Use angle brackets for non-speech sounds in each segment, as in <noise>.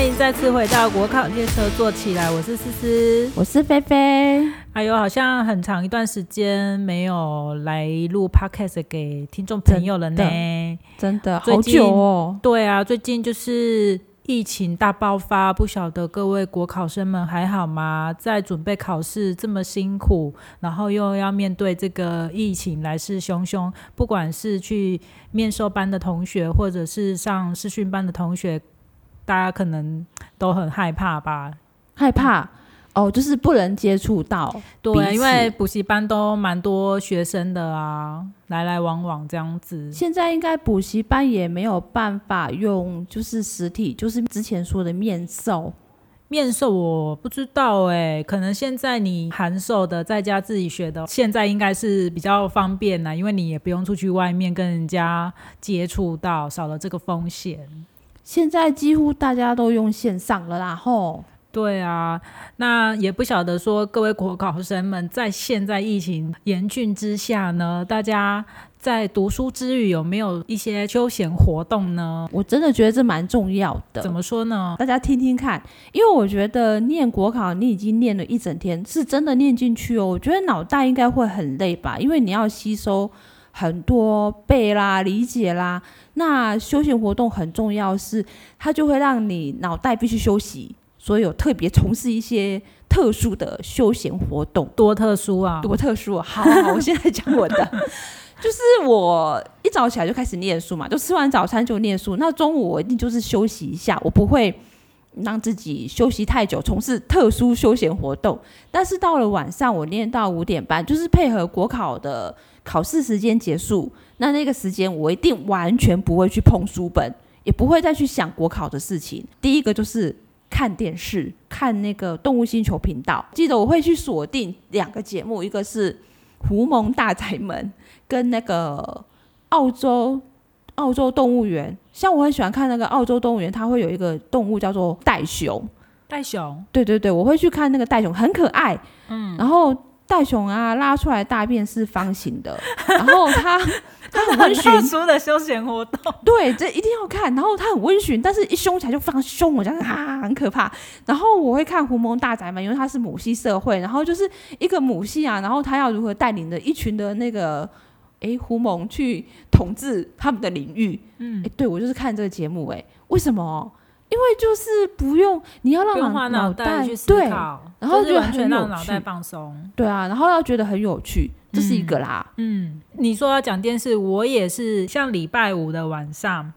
欢迎再次回到国考列车坐起来，我是思思，我是菲菲。哎呦，好像很长一段时间没有来录 podcast 给听众朋友了呢，真的好久哦。对啊，最近就是疫情大爆发，不晓得各位国考生们还好吗？在准备考试这么辛苦，然后又要面对这个疫情来势汹汹，不管是去面授班的同学，或者是上视训班的同学。大家可能都很害怕吧？害怕哦，就是不能接触到。对，因为补习班都蛮多学生的啊，来来往往这样子。现在应该补习班也没有办法用，就是实体，就是之前说的面授。面授我不知道哎，可能现在你函授的，在家自己学的，现在应该是比较方便啦，因为你也不用出去外面跟人家接触到，少了这个风险。现在几乎大家都用线上了啦，吼。对啊，那也不晓得说各位国考生们，在现在疫情严峻之下呢，大家在读书之余有没有一些休闲活动呢？我真的觉得这蛮重要的。怎么说呢？大家听听看，因为我觉得念国考，你已经念了一整天，是真的念进去哦。我觉得脑袋应该会很累吧，因为你要吸收。很多背啦、理解啦，那休闲活动很重要，是它就会让你脑袋必须休息，所以有特别从事一些特殊的休闲活动。多特殊啊！多特殊！好，好，我现在讲我的，<laughs> 就是我一早起来就开始念书嘛，就吃完早餐就念书。那中午我一定就是休息一下，我不会让自己休息太久，从事特殊休闲活动。但是到了晚上，我练到五点半，就是配合国考的。考试时间结束，那那个时间我一定完全不会去碰书本，也不会再去想国考的事情。第一个就是看电视，看那个动物星球频道。记得我会去锁定两个节目，一个是《狐獴大宅门》跟那个澳洲澳洲动物园。像我很喜欢看那个澳洲动物园，它会有一个动物叫做袋熊。袋熊，对对对，我会去看那个袋熊，很可爱。嗯，然后。袋熊啊，拉出来大便是方形的，然后它 <laughs> 它很温驯。特殊的休闲活动，对，这一定要看。然后它很温驯，但是一凶起来就非常凶，我讲啊，很可怕。然后我会看《狐獴大宅门》，因为它是母系社会，然后就是一个母系啊，然后它要如何带领着一群的那个哎狐獴去统治他们的领域。嗯，哎，对我就是看这个节目，哎，为什么？因为就是不用，你要让脑脑袋去思考，然后就完全让脑袋放松。对啊，然后要觉得很有趣，这是一个啦。嗯，你说要讲电视，我也是。像礼拜五的晚上，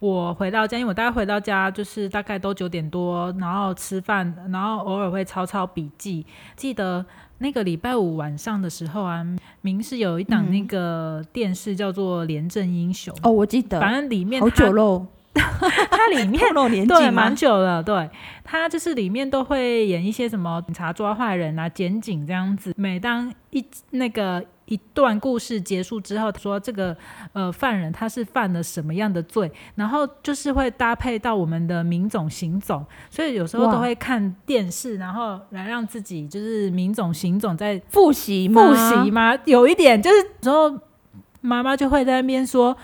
我回到家，因为我大概回到家就是大概都九点多，然后吃饭，然后偶尔会抄抄笔记。记得那个礼拜五晚上的时候啊，明是有一档那个电视叫做《廉政英雄》哦，我记得，反正里面好久喽。<laughs> 它里面 <laughs> 对蛮久了，对它就是里面都会演一些什么警察抓坏人啊、检警这样子。每当一那个一段故事结束之后，说这个呃犯人他是犯了什么样的罪，然后就是会搭配到我们的民总行总，所以有时候都会看电视，然后来让自己就是民总行总在复习复习吗？有一点就是时候妈妈就会在那边说。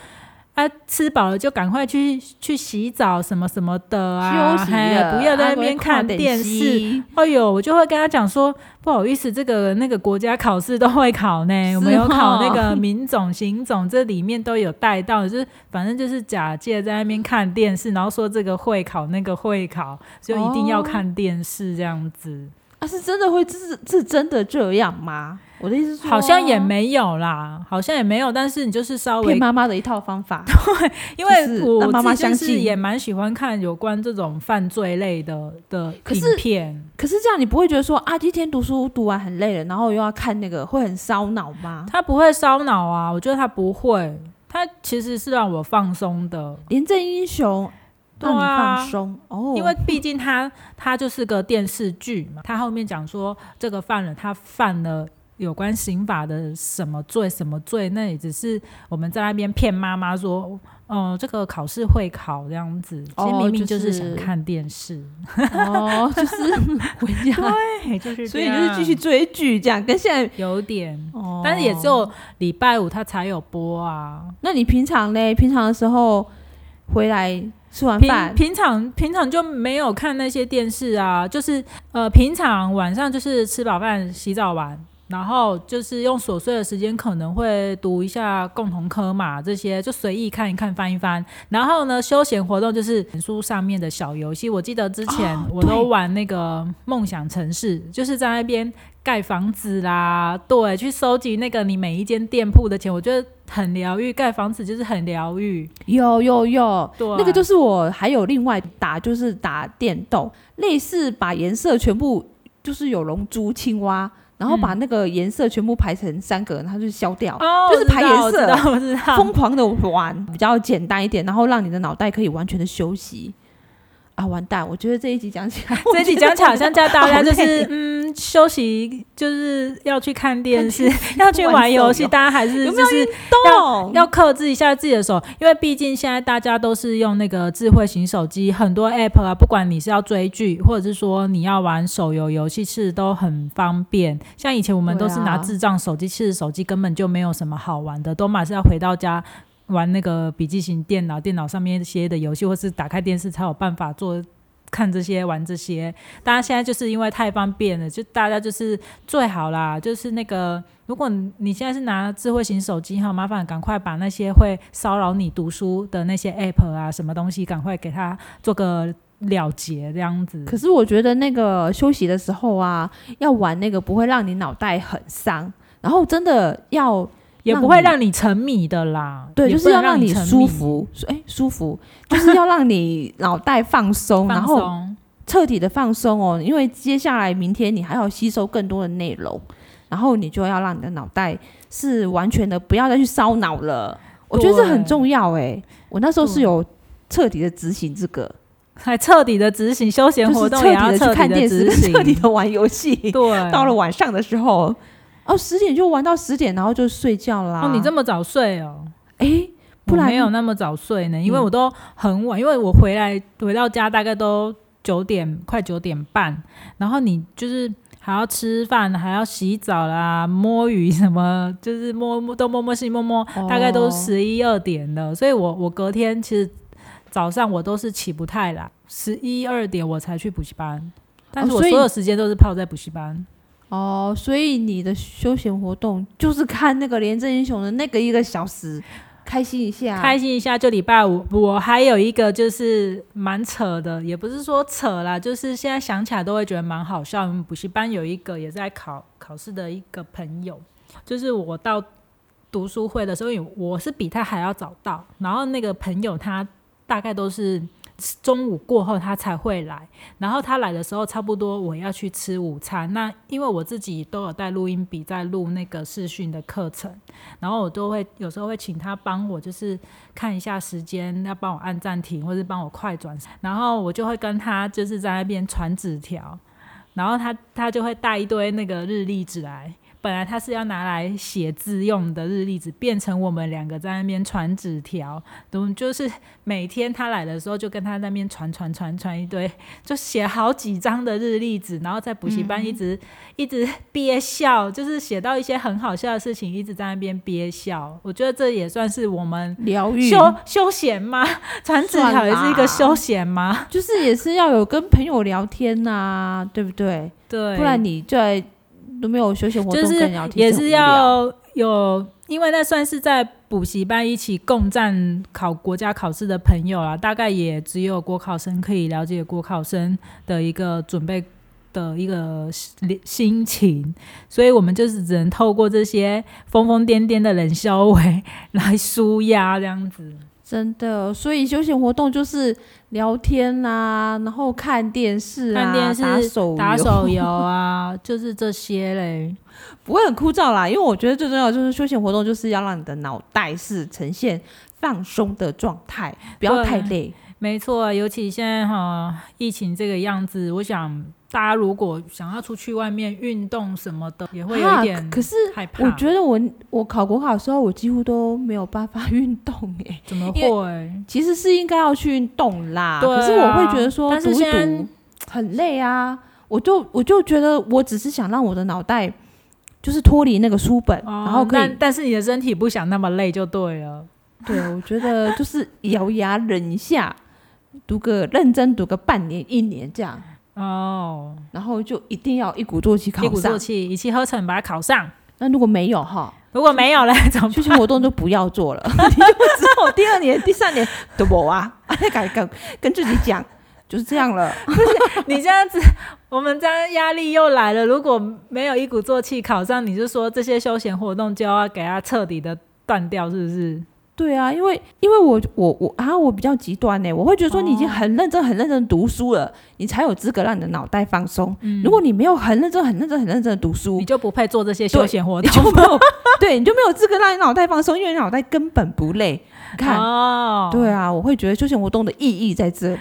啊，吃饱了就赶快去去洗澡什么什么的啊，休息不要在那边看电视。哎呦，我就会跟他讲说，不好意思，这个那个国家考试都会考呢，我们有考那个民种、刑总，这里面都有带到，就是反正就是假借在那边看电视，然后说这个会考那个会考，就一定要看电视这样子。啊，是真的会，是是真的这样吗？我的意思是，好像也没有啦，好像也没有。但是你就是稍微骗妈妈的一套方法，<laughs> 对，因为我妈妈相信，也蛮喜欢看有关这种犯罪类的的影片。可是这样，你不会觉得说啊，一天读书读完很累了，然后又要看那个，会很烧脑吗？他不会烧脑啊，我觉得他不会，他其实是让我放松的。廉政英雄让你放松。哦，因为毕竟他他就是个电视剧嘛，他后面讲说这个犯人他犯了。有关刑法的什么罪什么罪，那也只是我们在那边骗妈妈说，哦，这个考试会考这样子，其实明明就是想看电视，哦，就是回家，<laughs> 对，就是，所以就是继续追剧这样，跟现在有点，哦。但是也只有礼拜五他才有播啊。那你平常嘞，平常的时候回来吃完饭，平常平常就没有看那些电视啊，就是呃，平常晚上就是吃饱饭洗澡完。然后就是用琐碎的时间，可能会读一下共同科嘛，这些就随意看一看、翻一翻。然后呢，休闲活动就是书上面的小游戏。我记得之前我都玩那个梦想城市，就是在那边盖房子啦，对，去收集那个你每一间店铺的钱，我觉得很疗愈。盖房子就是很疗愈。有有有，对，那个就是我还有另外打，就是打电动，类似把颜色全部就是有龙珠、青蛙。然后把那个颜色全部排成三格，然后就消掉，就是排颜色，疯狂的玩，比较简单一点，然后让你的脑袋可以完全的休息。啊，完蛋！我觉得这一集讲起来，<laughs> 这一集讲起来好像叫大家就是嗯休息，就是要去看电视，要去玩游戏，大家还是就是要要克制一下自己的手，因为毕竟现在大家都是用那个智慧型手机，很多 app 啊，不管你是要追剧，或者是说你要玩手游游戏，其实都很方便。像以前我们都是拿智障手机，其实手机根本就没有什么好玩的，都马上要回到家。玩那个笔记型电脑，电脑上面一些的游戏，或是打开电视才有办法做看这些玩这些。大家现在就是因为太方便了，就大家就是最好啦。就是那个，如果你现在是拿智慧型手机哈，麻烦赶快把那些会骚扰你读书的那些 app 啊，什么东西，赶快给它做个了结，这样子。可是我觉得那个休息的时候啊，要玩那个不会让你脑袋很伤，然后真的要。也不会让你沉迷的啦，对，就是要让你舒服，哎，舒服，就是要让你 <laughs> 脑袋放松，然后彻底的放松哦，因为接下来明天你还要吸收更多的内容，然后你就要让你的脑袋是完全的，不要再去烧脑了。我觉得这很重要哎，我那时候是有彻底的执行这个，还彻底的执行休闲活动，彻底的去看电视，<laughs> 彻底的玩游戏。对，到了晚上的时候。哦，十点就玩到十点，然后就睡觉啦。哦，你这么早睡哦？哎，不然没有那么早睡呢，因为我都很晚，因为我回来回到家大概都九点快九点半，然后你就是还要吃饭，还要洗澡啦，摸鱼什么，<laughs> 就是摸摸都摸摸西摸摸，大概都十一二点了。所以我我隔天其实早上我都是起不太来，十一二点我才去补习班，但是我所有时间都是泡在补习班。哦，所以你的休闲活动就是看那个《廉政英雄》的那个一个小时，开心一下，开心一下。就礼拜五，我还有一个就是蛮扯的，也不是说扯啦，就是现在想起来都会觉得蛮好笑。我们补习班有一个也在考考试的一个朋友，就是我到读书会的时候，我是比他还要早到，然后那个朋友他大概都是。中午过后他才会来，然后他来的时候差不多我要去吃午餐。那因为我自己都有带录音笔在录那个视讯的课程，然后我都会有时候会请他帮我，就是看一下时间，要帮我按暂停或者帮我快转，然后我就会跟他就是在那边传纸条，然后他他就会带一堆那个日历纸来。本来他是要拿来写字用的日历纸，变成我们两个在那边传纸条。我就是每天他来的时候，就跟他那边传传传传一堆，就写好几张的日历纸，然后在补习班一直一直憋笑，就是写到一些很好笑的事情，一直在那边憋笑。我觉得这也算是我们疗愈休休闲吗？传纸条也是一个休闲吗？就是也是要有跟朋友聊天呐，对不对？对，不然你在。都没有休闲活动，就是也是要有，因为那算是在补习班一起共战考国家考试的朋友啦。大概也只有国考生可以了解国考生的一个准备的一个心情，所以我们就是只能透过这些疯疯癫癫的冷笑话来舒压，这样子。真的，所以休闲活动就是聊天啊，然后看电视啊，打手打手游啊，<laughs> 就是这些嘞，不会很枯燥啦。因为我觉得最重要就是休闲活动就是要让你的脑袋是呈现放松的状态，不要太累。没错，尤其现在哈疫情这个样子，我想。大家如果想要出去外面运动什么的，也会有一点可是害怕。我觉得我我考国考的时候，我几乎都没有办法运动哎。怎么会？其实是应该要去运动啦。可是我会觉得说读一读很累啊。我就我就觉得我只是想让我的脑袋就是脱离那个书本，然后可以。但是你的身体不想那么累就对了。对，我觉得就是咬牙忍一下，读个认真读个半年一年这样哦，然后就一定要一鼓作气考上，一鼓作气一气呵成把它考上。那如果没有哈，如果没有嘞，休闲活动就不要做了，<laughs> 你就之后第二年、第三年都不啊，敢跟跟自己讲。就是这样了，<laughs> 你这样子，我们这样压力又来了。如果没有一鼓作气考上，你就说这些休闲活动就要给它彻底的断掉，是不是？对啊，因为因为我我我啊，我比较极端呢，我会觉得说你已经很认真很认真读书了，你才有资格让你的脑袋放松。如果你没有很认真很认真很认真的读书，你就不配做这些休闲活动，就没有对，你就没有资格让你脑袋放松，因为你脑袋根本不累。看，对啊，我会觉得休闲活动的意义在这里。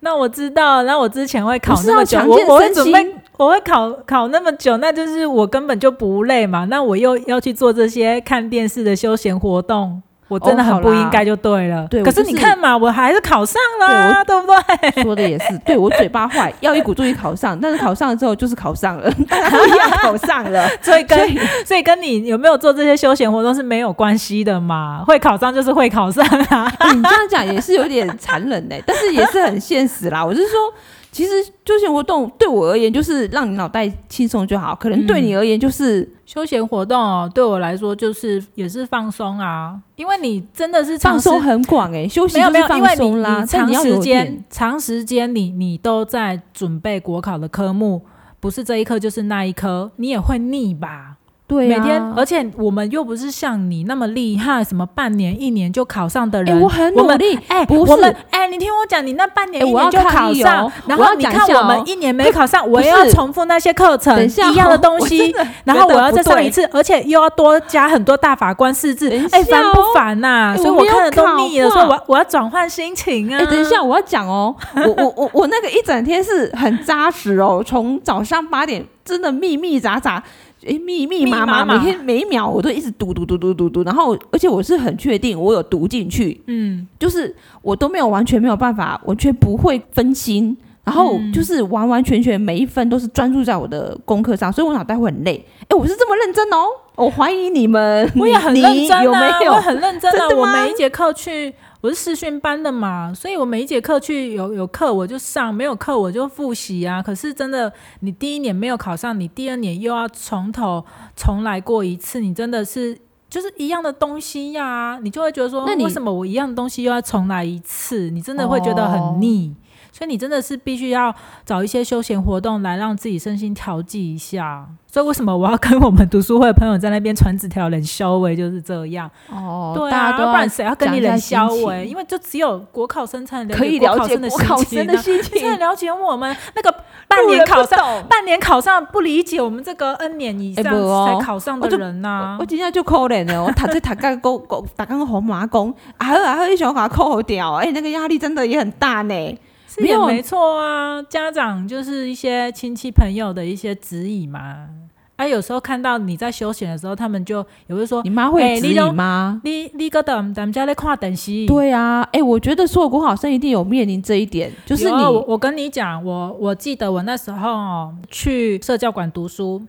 那我知道，那我之前会考那么久，我我会准备，我会考考那么久，那就是我根本就不累嘛。那我又要去做这些看电视的休闲活动。我真的很不应该，就对了。对，可是你看嘛，我还是考上了，对不对？说的也是，<laughs> 对我嘴巴坏，要一鼓作气考上，但是考上了之后就是考上了，<laughs> 不一样考上了。<laughs> 所以跟所以跟你有没有做这些休闲活动是没有关系的嘛？会考上就是会考上啊。你这样讲也是有点残忍嘞，但是也是很现实啦。我是说。其实休闲活动对我而言就是让你脑袋轻松就好，可能对你而言就是休闲活动哦。对我来说就是也是放松啊，因为你真的是放松很广哎，休息就是放松啦。长时间长时间你你都在准备国考的科目，不是这一科就是那一科，你也会腻吧？对，每天，而且我们又不是像你那么厉害，什么半年、一年就考上的人。我很努力，哎，不是，哎，你听我讲，你那半年、一年就考上，然后你看我们一年没考上，我要重复那些课程，<laughs> 一样的东西，然后我要再上一次，而且又要多加很多大法官试字，哎，烦不烦呐？所以我看的都腻了，说我我要转换心情啊。哎，等一下，我要讲哦，我我我我那个一整天是很扎实哦，从早上八点真的密密匝匝。哎，密密麻麻，每天每一秒我都一直读读读读读读，然后而且我是很确定我有读进去，嗯，就是我都没有完全没有办法，完全不会分心，然后就是完完全全每一分都是专注在我的功课上，所以我脑袋会很累。哎，我是这么认真哦，我怀疑你们，我也很认真啊，我很认真啊，我每一节课去。我是视讯班的嘛，所以我每一节课去有有课我就上，没有课我就复习啊。可是真的，你第一年没有考上，你第二年又要从头重来过一次，你真的是就是一样的东西呀，你就会觉得说，那为什么我一样的东西又要重来一次？你真的会觉得很腻。所以你真的是必须要找一些休闲活动来让自己身心调剂一下。所以为什么我要跟我们读书会的朋友在那边传纸条冷消微就是这样？哦，对啊，要不然谁要跟你冷消微？因为就只有国考生才可以了解国考生的心 <laughs> 情，才了解我们那个半年考上、半年考上不理解我们这个 N 年以上才考上的人呐。我今天就可怜了，我读这读个高高，打个红麻工，啊呵啊呵，一想把它扣掉，哎，那个压力真的也很大呢。没有没错啊，家长就是一些亲戚朋友的一些指引嘛。啊，有时候看到你在休闲的时候，他们就也会说：“你妈会指引吗？”你你哥等咱们家在跨等息。对啊，哎，我觉得所有国考生一定有面临这一点，就是你。我跟你讲，我我记得我那时候去社教馆读书，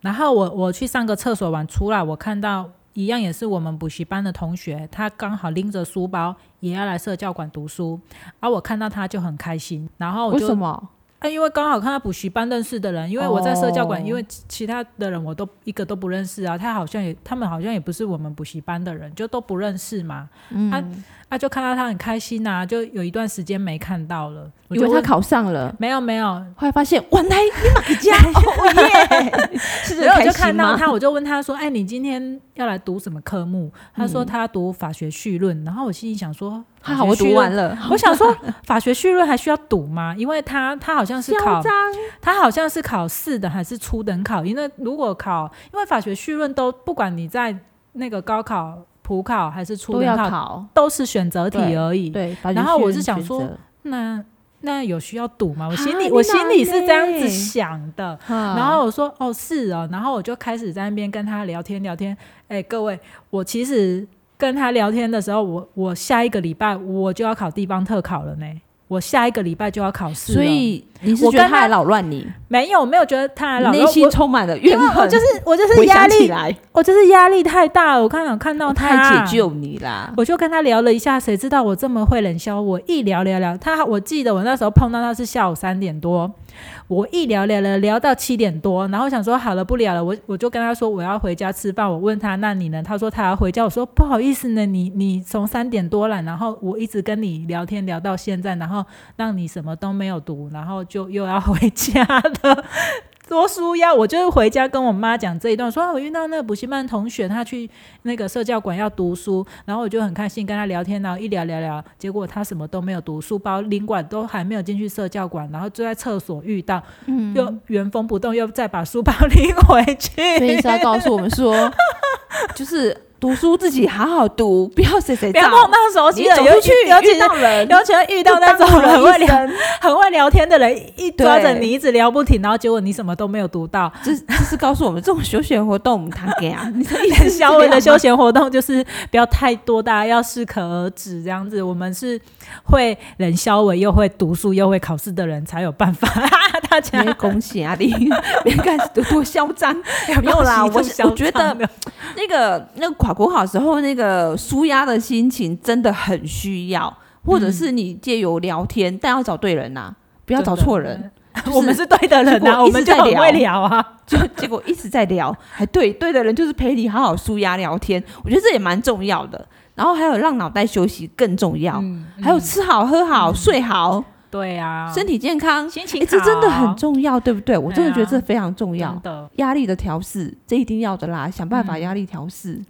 然后我我去上个厕所完出来，我看到。一样也是我们补习班的同学，他刚好拎着书包也要来社教馆读书，而我看到他就很开心，然后我就，为什么？啊，因为刚好看到补习班认识的人，因为我在社教馆，因为其他的人我都一个都不认识啊，他好像也，他们好像也不是我们补习班的人，就都不认识嘛，嗯。他就看到他很开心呐，就有一段时间没看到了，以为他考上了，没有没有，后来发现，哇，来你买家，<laughs> 哦耶！<laughs> 然后我就看到他，我就问他说：“哎，你今天要来读什么科目？”他说他读法学绪论，然后我心里想说，他好，我读完了。<laughs> 我想说，法学绪论还需要读吗？因为他他好像是考，他好像是考四的还是初等考？因为如果考，因为法学绪论都不管你在那个高考。普考还是初考，都是选择题而已。对，然后我是想说，那那有需要赌吗？我心里我心里是这样子想的。然后我说，哦，是哦。然后我就开始在那边跟他聊天聊天。哎，各位，我其实跟他聊天的时候，我我下一个礼拜我就要考地方特考了呢。我下一个礼拜就要考试，所以你是觉得他来扰乱你？没有，没有觉得他来扰，内心充满了怨恨。就是我就是压力，我就是压力太大了。我刚好看到他解救你啦，我就跟他聊了一下，谁知道我这么会冷笑？我一聊聊聊，他我记得我那时候碰到他是下午三点多。我一聊聊聊聊到七点多，然后想说好了不聊了，我我就跟他说我要回家吃饭。我问他那你呢？他说他要回家。我说不好意思呢，你你从三点多了，然后我一直跟你聊天聊到现在，然后让你什么都没有读，然后就又要回家的。<laughs> 多书呀！我就是回家跟我妈讲这一段，说我遇到那个补习班同学，他去那个社教馆要读书，然后我就很开心跟他聊天，然后一聊聊聊，结果他什么都没有读，书包领馆都还没有进去社教馆，然后就在厕所遇到，又原封不动又再把书包拎回去。<laughs> 所以是要告诉我们说，<laughs> 就是。读书自己好好读，不要谁谁不要碰到熟悉的，尤其尤其到人，尤其遇到那种很会聊、很会聊天的人，一抓着你一直聊不停，然后结果你什么都没有读到。这这是告诉我们，这种休闲活动我们谈给啊，你一点消微的休闲活动就是不要太多，大家要适可而止，这样子。我们是会冷消微又会读书又会考试的人才有办法。<laughs> 大家恭喜啊！你别看多多嚣张，没有啦，<laughs> 我我觉得那个那个考好时候那个舒压的心情真的很需要，或者是你借由聊天，但要找对人呐，不要找错人。我们是对的人呐，我们就很会聊啊，就结果一直在聊，还对对的人就是陪你好好舒压聊天，我觉得这也蛮重要的。然后还有让脑袋休息更重要，还有吃好喝好睡好。对啊，身体健康，心情这真的很重要，对不对？我真的觉得这非常重要。的。压力的调试，这一定要的啦，想办法压力调试。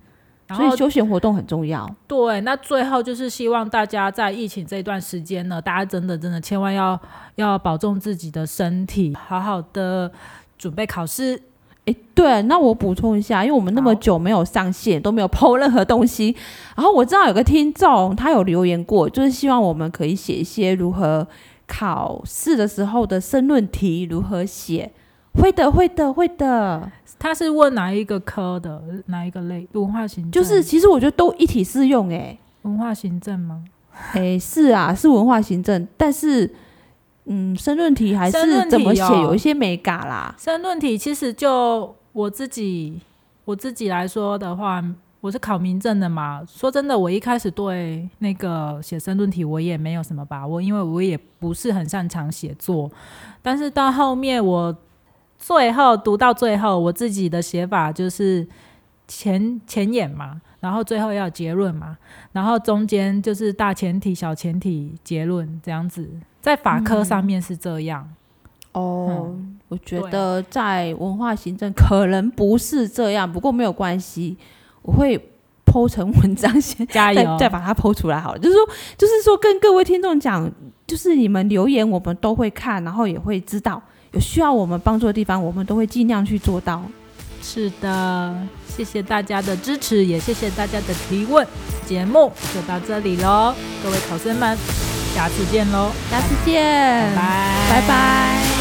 所以休闲活动很重要。对，那最后就是希望大家在疫情这段时间呢，大家真的真的千万要要保重自己的身体，好好的准备考试。哎，对，那我补充一下，因为我们那么久没有上线，都没有抛任何东西。然后我知道有个听众他有留言过，就是希望我们可以写一些如何。考试的时候的申论题如何写？会的，会的，会的。他是问哪一个科的？哪一个类？文化行政？就是其实我觉得都一体适用诶。文化行政吗？诶，是啊，是文化行政。但是，嗯，申论题还是怎么写？有一些没嘎啦。申论题其实就我自己我自己来说的话。我是考民政的嘛，说真的，我一开始对那个写申论题我也没有什么把握，因为我也不是很擅长写作。但是到后面我最后读到最后，我自己的写法就是前前言嘛，然后最后要结论嘛，然后中间就是大前提、小前提、结论这样子。在法科上面是这样。哦，我觉得在文化行政可能不是这样，不过没有关系。我会剖成文章，先 <laughs> 加油，再把它剖出来好了。就是说，就是说，跟各位听众讲，就是你们留言，我们都会看，然后也会知道有需要我们帮助的地方，我们都会尽量去做到。是的，谢谢大家的支持，也谢谢大家的提问。节目就到这里喽，各位考生们，下次见喽，下次见，拜拜拜。